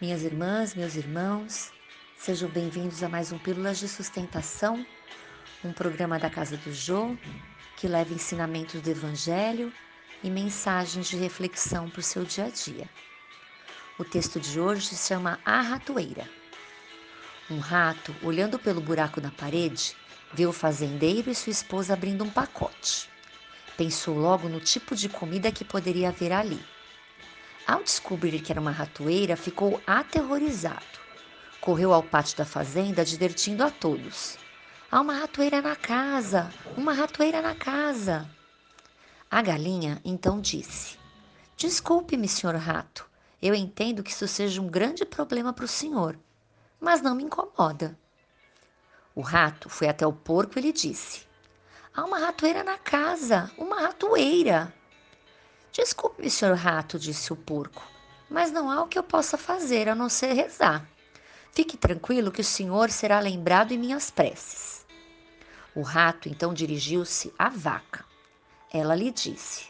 Minhas irmãs, meus irmãos, sejam bem-vindos a mais um Pílulas de Sustentação, um programa da Casa do Jô que leva ensinamentos do Evangelho e mensagens de reflexão para o seu dia a dia. O texto de hoje se chama A Ratoeira. Um rato, olhando pelo buraco na parede, viu o fazendeiro e sua esposa abrindo um pacote. Pensou logo no tipo de comida que poderia haver ali ao descobrir que era uma ratoeira, ficou aterrorizado. Correu ao pátio da fazenda, divertindo a todos. Há uma ratoeira na casa! Uma ratoeira na casa! A galinha então disse: Desculpe-me, senhor rato. Eu entendo que isso seja um grande problema para o senhor, mas não me incomoda. O rato foi até o porco e lhe disse: Há uma ratoeira na casa, uma ratoeira. Desculpe-me, senhor rato, disse o porco, mas não há o que eu possa fazer a não ser rezar. Fique tranquilo que o senhor será lembrado em minhas preces. O rato então dirigiu-se à vaca. Ela lhe disse: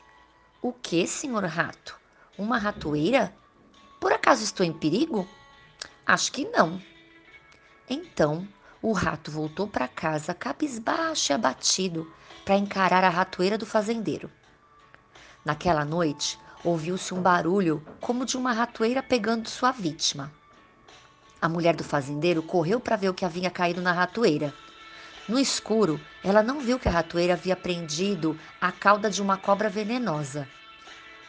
O que, senhor rato? Uma ratoeira? Por acaso estou em perigo? Acho que não. Então o rato voltou para casa cabisbaixo e abatido para encarar a ratoeira do fazendeiro. Naquela noite, ouviu-se um barulho como de uma ratoeira pegando sua vítima. A mulher do fazendeiro correu para ver o que havia caído na ratoeira. No escuro, ela não viu que a ratoeira havia prendido a cauda de uma cobra venenosa.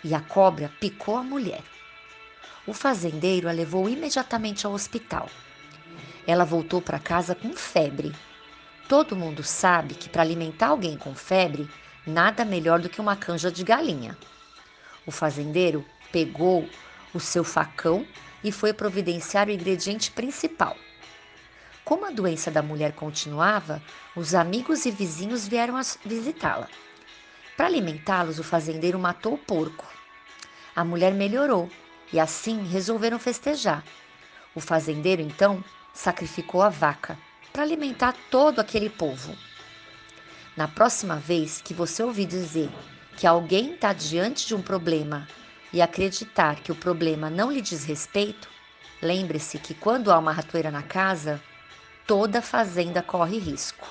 E a cobra picou a mulher. O fazendeiro a levou imediatamente ao hospital. Ela voltou para casa com febre. Todo mundo sabe que para alimentar alguém com febre, nada melhor do que uma canja de galinha. O fazendeiro pegou o seu facão e foi providenciar o ingrediente principal. Como a doença da mulher continuava, os amigos e vizinhos vieram visitá-la. Para alimentá-los, o fazendeiro matou o porco. A mulher melhorou e assim resolveram festejar. O fazendeiro então sacrificou a vaca para alimentar todo aquele povo. Na próxima vez que você ouvir dizer que alguém está diante de um problema e acreditar que o problema não lhe diz respeito, lembre-se que quando há uma ratoeira na casa, toda fazenda corre risco.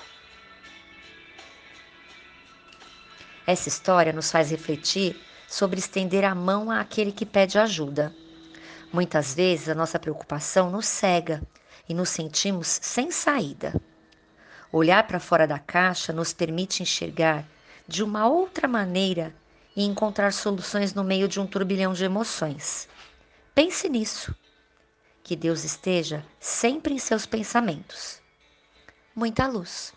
Essa história nos faz refletir sobre estender a mão àquele que pede ajuda. Muitas vezes a nossa preocupação nos cega e nos sentimos sem saída. Olhar para fora da caixa nos permite enxergar de uma outra maneira e encontrar soluções no meio de um turbilhão de emoções. Pense nisso. Que Deus esteja sempre em seus pensamentos. Muita luz.